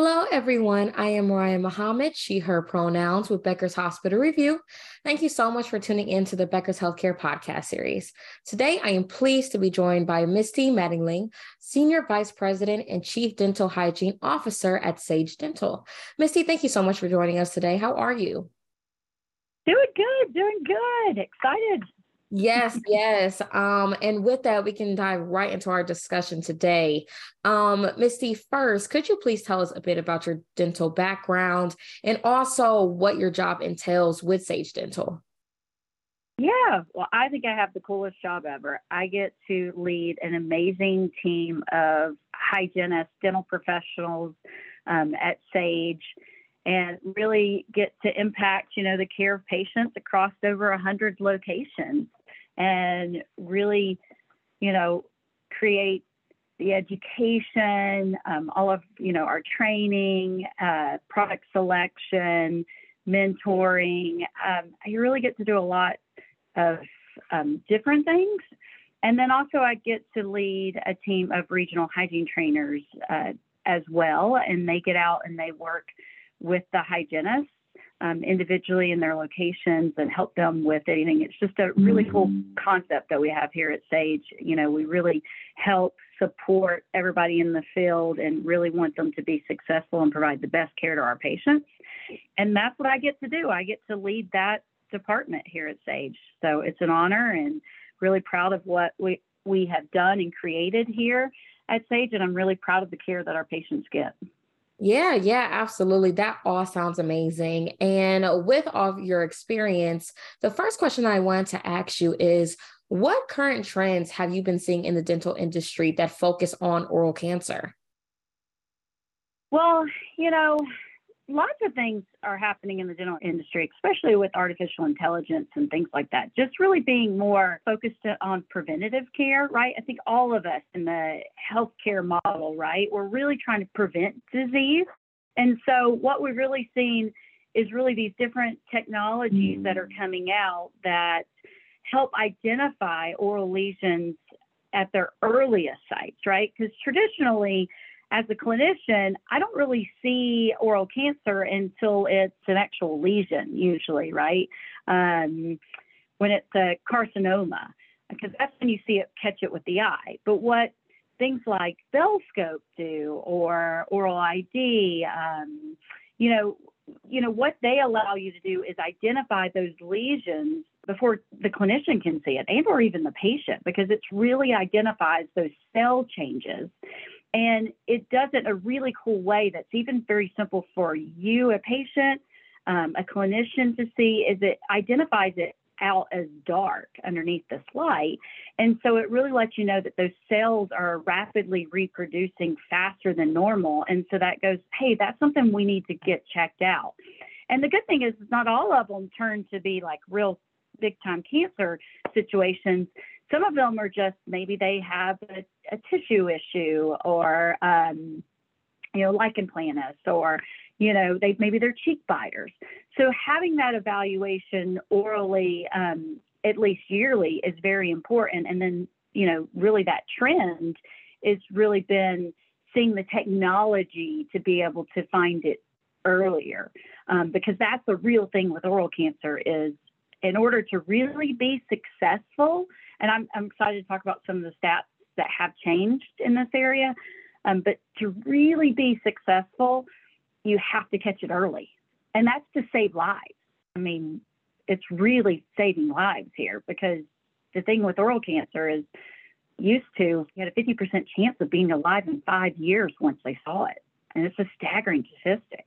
Hello, everyone. I am Mariah Muhammad, she, her pronouns with Becker's Hospital Review. Thank you so much for tuning in to the Becker's Healthcare podcast series. Today, I am pleased to be joined by Misty Mattingly, Senior Vice President and Chief Dental Hygiene Officer at Sage Dental. Misty, thank you so much for joining us today. How are you? Doing good, doing good. Excited Yes, yes. Um, and with that, we can dive right into our discussion today. Um, Misty, first, could you please tell us a bit about your dental background and also what your job entails with Sage Dental? Yeah, well, I think I have the coolest job ever. I get to lead an amazing team of hygienists, dental professionals um, at Sage and really get to impact, you know, the care of patients across over 100 locations and really, you know, create the education, um, all of you know our training, uh, product selection, mentoring. Um, I really get to do a lot of um, different things, and then also I get to lead a team of regional hygiene trainers uh, as well, and they get out and they work with the hygienists um, individually in their locations and help them with anything. It's just a really cool concept that we have here at Sage. You know, we really help support everybody in the field and really want them to be successful and provide the best care to our patients. And that's what I get to do. I get to lead that department here at Sage. So it's an honor and really proud of what we, we have done and created here at Sage. And I'm really proud of the care that our patients get. Yeah, yeah, absolutely. That all sounds amazing. And with all of your experience, the first question I want to ask you is what current trends have you been seeing in the dental industry that focus on oral cancer? Well, you know, lots of things are happening in the dental industry, especially with artificial intelligence and things like that. Just really being more focused on preventative care, right? I think all of us in the healthcare model, right, we're really trying to prevent disease. And so what we've really seen is really these different technologies that are mm. coming out that help identify oral lesions at their earliest sites, right? Because traditionally, as a clinician, I don't really see oral cancer until it's an actual lesion, usually, right? Um, when it's a carcinoma, because that's when you see it, catch it with the eye. But what things like VELscope do or Oral ID, um, you know, you know what they allow you to do is identify those lesions before the clinician can see it and or even the patient because it really identifies those cell changes and it does it a really cool way that's even very simple for you, a patient, um, a clinician to see, is it identifies it out as dark underneath this light. And so it really lets you know that those cells are rapidly reproducing faster than normal. And so that goes, hey, that's something we need to get checked out. And the good thing is, not all of them turn to be like real big time cancer situations. Some of them are just maybe they have a, a tissue issue or, um, you know, lichen planus or, you know, they maybe they're cheek biters. So having that evaluation orally, um, at least yearly, is very important. And then, you know, really that trend is really been seeing the technology to be able to find it earlier um, because that's the real thing with oral cancer is in order to really be successful and I'm, I'm excited to talk about some of the stats that have changed in this area. Um, but to really be successful, you have to catch it early. And that's to save lives. I mean, it's really saving lives here because the thing with oral cancer is used to you had a 50% chance of being alive in five years once they saw it. And it's a staggering statistic.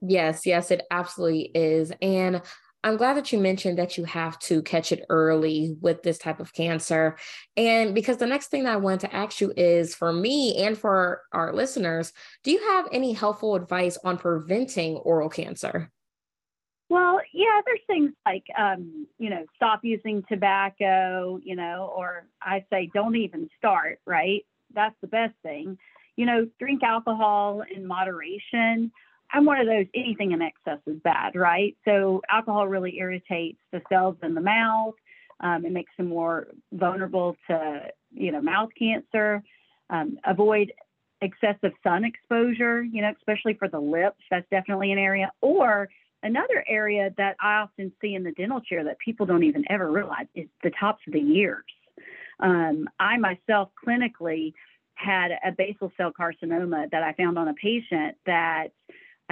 Yes, yes, it absolutely is. And I'm glad that you mentioned that you have to catch it early with this type of cancer. And because the next thing that I want to ask you is for me and for our listeners, do you have any helpful advice on preventing oral cancer? Well, yeah, there's things like, um, you know, stop using tobacco, you know, or I say don't even start, right? That's the best thing. You know, drink alcohol in moderation. I'm one of those, anything in excess is bad, right? So alcohol really irritates the cells in the mouth. Um, it makes them more vulnerable to, you know, mouth cancer. Um, avoid excessive sun exposure, you know, especially for the lips. That's definitely an area. Or another area that I often see in the dental chair that people don't even ever realize is the tops of the ears. Um, I myself clinically had a basal cell carcinoma that I found on a patient that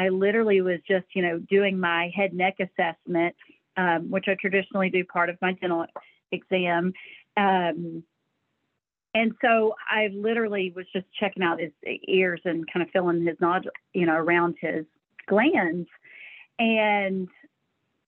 I literally was just, you know, doing my head neck assessment, um, which I traditionally do part of my dental exam. Um, and so I literally was just checking out his ears and kind of filling his nodule, you know, around his glands. And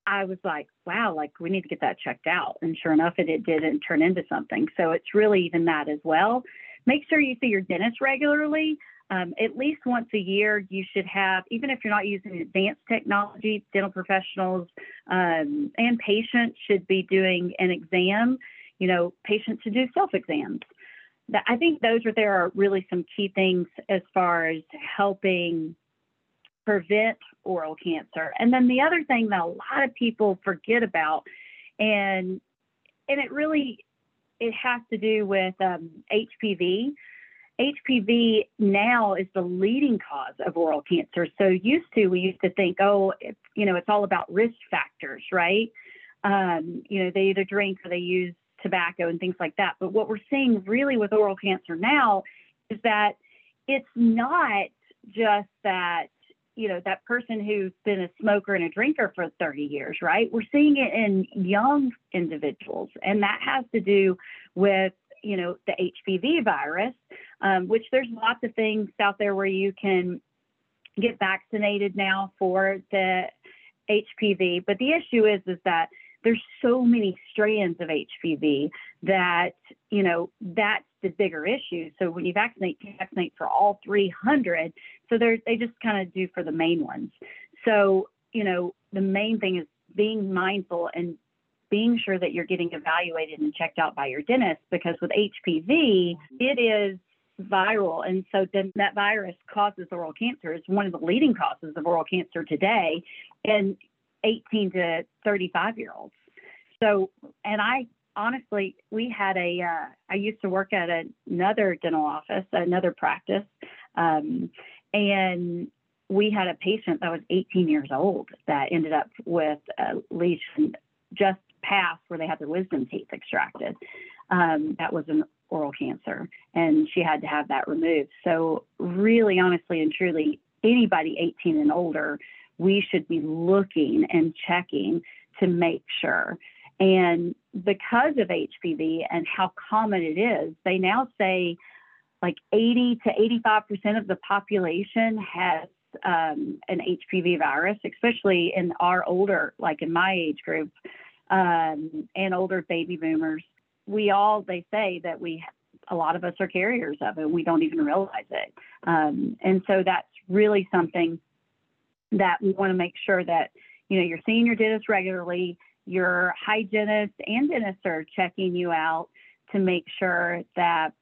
I was like, wow, like we need to get that checked out. And sure enough, it, it didn't turn into something. So it's really even that as well. Make sure you see your dentist regularly. Um, at least once a year, you should have, even if you're not using advanced technology, dental professionals um, and patients should be doing an exam. You know, patients should do self exams. I think those are there are really some key things as far as helping prevent oral cancer. And then the other thing that a lot of people forget about, and and it really it has to do with um, HPV. HPV now is the leading cause of oral cancer. So used to we used to think, oh, it's, you know, it's all about risk factors, right? Um, you know, they either drink or they use tobacco and things like that. But what we're seeing really with oral cancer now is that it's not just that you know that person who's been a smoker and a drinker for 30 years right we're seeing it in young individuals and that has to do with you know the hpv virus um, which there's lots of things out there where you can get vaccinated now for the hpv but the issue is is that there's so many strands of hpv that you know that's the bigger issue. So when you vaccinate you vaccinate for all 300 so they they just kind of do for the main ones. So, you know, the main thing is being mindful and being sure that you're getting evaluated and checked out by your dentist because with HPV, it is viral. And so then that virus causes oral cancer. It's one of the leading causes of oral cancer today in 18 to 35 year olds. So, and I honestly, we had a. Uh, I used to work at another dental office, another practice. Um, and we had a patient that was 18 years old that ended up with a lesion just past where they had their wisdom teeth extracted. Um, that was an oral cancer, and she had to have that removed. So, really, honestly, and truly, anybody 18 and older, we should be looking and checking to make sure. And because of HPV and how common it is, they now say like 80 to 85% of the population has um, an HPV virus, especially in our older, like in my age group, um, and older baby boomers. We all, they say that we, a lot of us are carriers of it. We don't even realize it. Um, and so that's really something that we want to make sure that, you know, your dentist regularly, your hygienist and dentist are checking you out to make sure that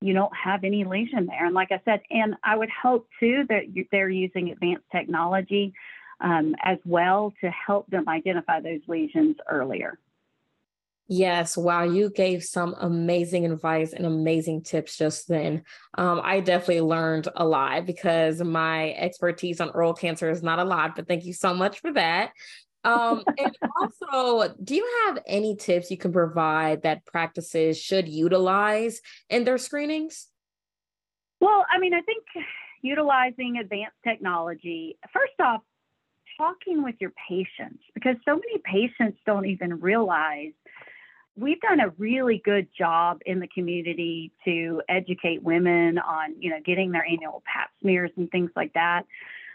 you don't have any lesion there. And like I said, and I would hope too that they're using advanced technology um, as well to help them identify those lesions earlier. Yes, wow, you gave some amazing advice and amazing tips just then. Um, I definitely learned a lot because my expertise on oral cancer is not a lot, but thank you so much for that. Um, and also, do you have any tips you can provide that practices should utilize in their screenings? Well, I mean, I think utilizing advanced technology, first off, talking with your patients, because so many patients don't even realize we've done a really good job in the community to educate women on, you know, getting their annual pap smears and things like that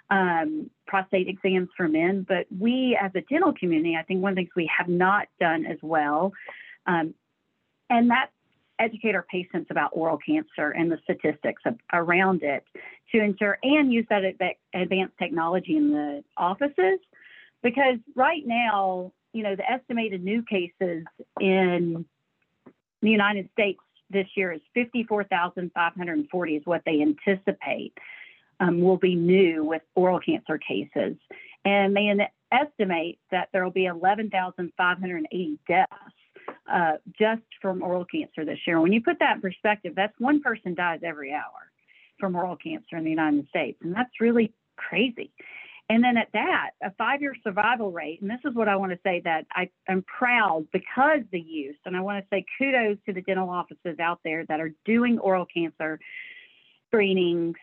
um, prostate exams for men. But we, as a dental community, I think one of the things we have not done as well, um, and that's educate our patients about oral cancer and the statistics of, around it to ensure and use that advanced technology in the offices. Because right now, you know, the estimated new cases in the United States this year is 54,540 is what they anticipate um, will be new with oral cancer cases. And they estimate that there will be 11,580 deaths uh, just from oral cancer this year. When you put that in perspective, that's one person dies every hour from oral cancer in the United States. And that's really crazy. And then at that, a five year survival rate, and this is what I want to say that I, am proud because the use, and I want to say kudos to the dental offices out there that are doing oral cancer screenings,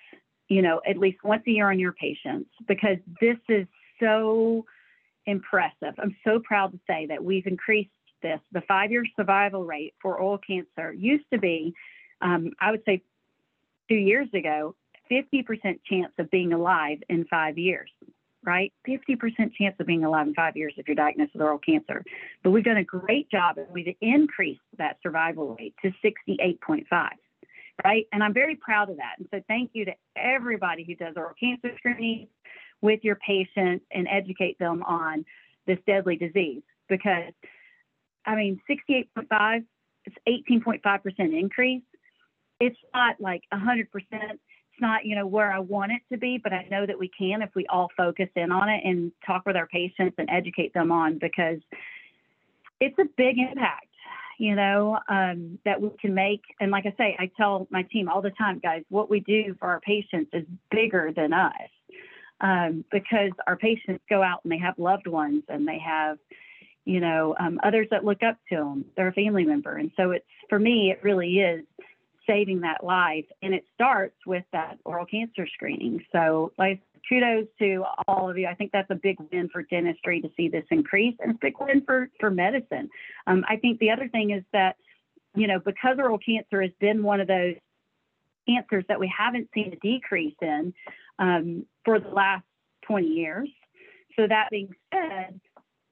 you know, at least once a year on your patients, because this is so impressive. I'm so proud to say that we've increased this. The five year survival rate for oral cancer used to be, um, I would say, two years ago, 50% chance of being alive in five years, right? 50% chance of being alive in five years if you're diagnosed with oral cancer. But we've done a great job and we've increased that survival rate to 68.5, right? And I'm very proud of that. And so thank you to everybody who does oral cancer screening with your patients and educate them on this deadly disease because I mean 68.5 it's 18.5% increase. It's not like 100% not, you know, where I want it to be, but I know that we can if we all focus in on it and talk with our patients and educate them on because it's a big impact, you know, um, that we can make. And like I say, I tell my team all the time, guys, what we do for our patients is bigger than us um, because our patients go out and they have loved ones and they have, you know, um, others that look up to them. They're a family member. And so it's, for me, it really is saving that life. And it starts with that oral cancer screening. So, like, kudos to all of you. I think that's a big win for dentistry to see this increase, and it's a big win for for medicine. Um, I think the other thing is that, you know, because oral cancer has been one of those cancers that we haven't seen a decrease in um, for the last 20 years. So that being said,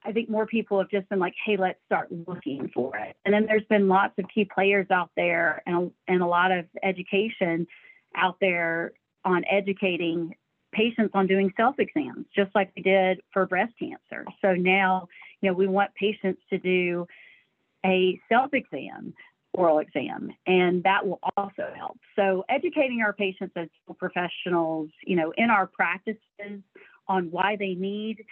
I think more people have just been like, hey, let's start looking for it. And then there's been lots of key players out there and, and a lot of education out there on educating patients on doing self exams, just like we did for breast cancer. So now, you know, we want patients to do a self exam, oral exam, and that will also help. So educating our patients as professionals, you know, in our practices on why they need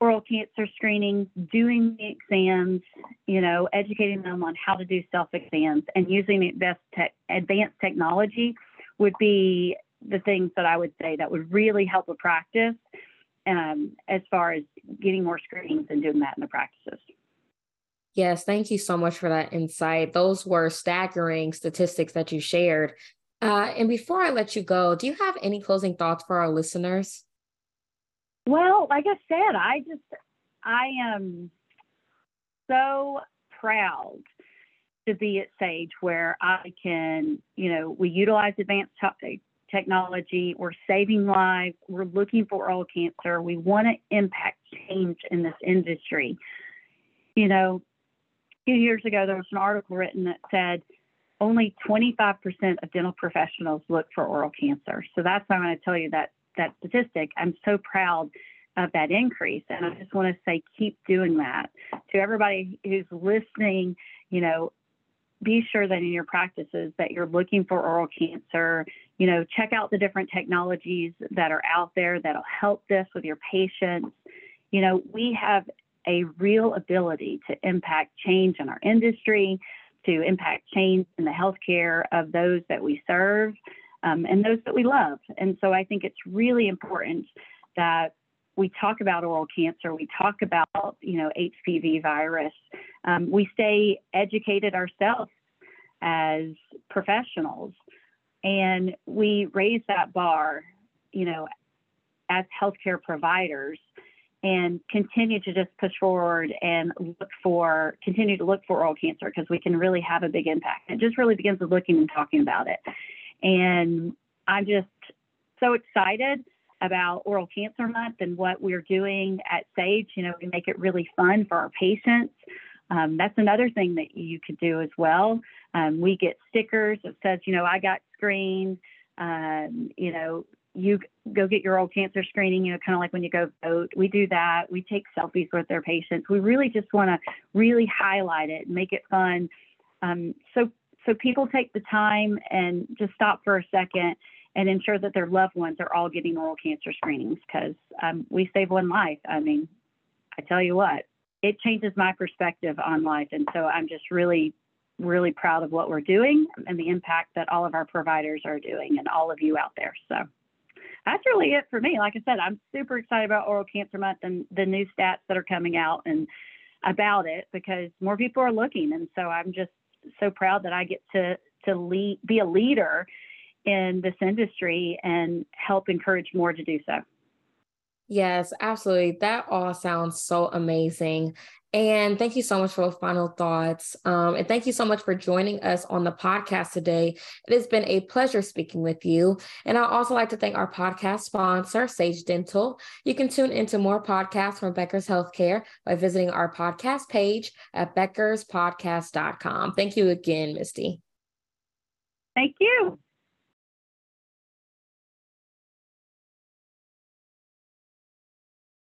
oral cancer screening, doing the exams, you know, educating them on how to do self exams and using advanced, tech, advanced technology would be the things that I would say that would really help a practice um, as far as getting more screenings and doing that in the practices. Yes, thank you so much for that insight. Those were staggering statistics that you shared. Uh, and before I let you go, do you have any closing thoughts for our listeners? Well, like I said, I just I am so proud to be at Sage where I can, you know, we utilize advanced technology, we're saving lives, we're looking for oral cancer, we want to impact change in this industry. You know, a few years ago there was an article written that said only 25% of dental professionals look for oral cancer. So that's why I'm going to tell you that that statistic. I'm so proud of that increase. And I just want to say, keep doing that. To everybody who's listening, you know, be sure that in your practices that you're looking for oral cancer. You know, check out the different technologies that are out there that'll help this with your patients. You know, we have a real ability to impact change in our industry, to impact change in the healthcare of those that we serve um, and those that we love. And so I think it's really important that we talk about oral cancer, we talk about, you know, HPV virus. Um, we stay educated ourselves as professionals and we raise that bar, you know, as healthcare providers and continue to just push forward and look for continue to look for oral cancer because we can really have a big impact. It just really begins with looking and talking about it. And I'm just so excited about Oral Cancer Month and what we're doing at SAGE. You know, we make it really fun for our patients. Um, that's another thing that you could do as well. Um, we get stickers that says, you know, I got screened. Um, you know, you go get your oral cancer screening, you know, kind of like when you go vote. We do that. We take selfies with their patients. We really just want to really highlight it and make it fun. Um, so so people take the time and just stop for a second and ensure that their loved ones are all getting oral cancer screenings because um, we save one life. I mean, I tell you what, it changes my perspective on life. And so I'm just really, really proud of what we're doing and the impact that all of our providers are doing and all of you out there. So that's really it for me. Like I said, I'm super excited about Oral Cancer Month and the new stats that are coming out and about it because more people are looking. And so I'm just so proud that I get to to lead, be a leader in this industry and help encourage more to do so. Yes, absolutely. That all sounds so amazing. And thank you so much for final thoughts. Um, and thank you so much for joining us on the podcast today. It has been a pleasure speaking with you. And I'd also like to thank our podcast sponsor, Sage Dental. You can tune into more podcasts from Becker's Healthcare by visiting our podcast page at beckerspodcast.com. Thank you again, Misty. Thank you.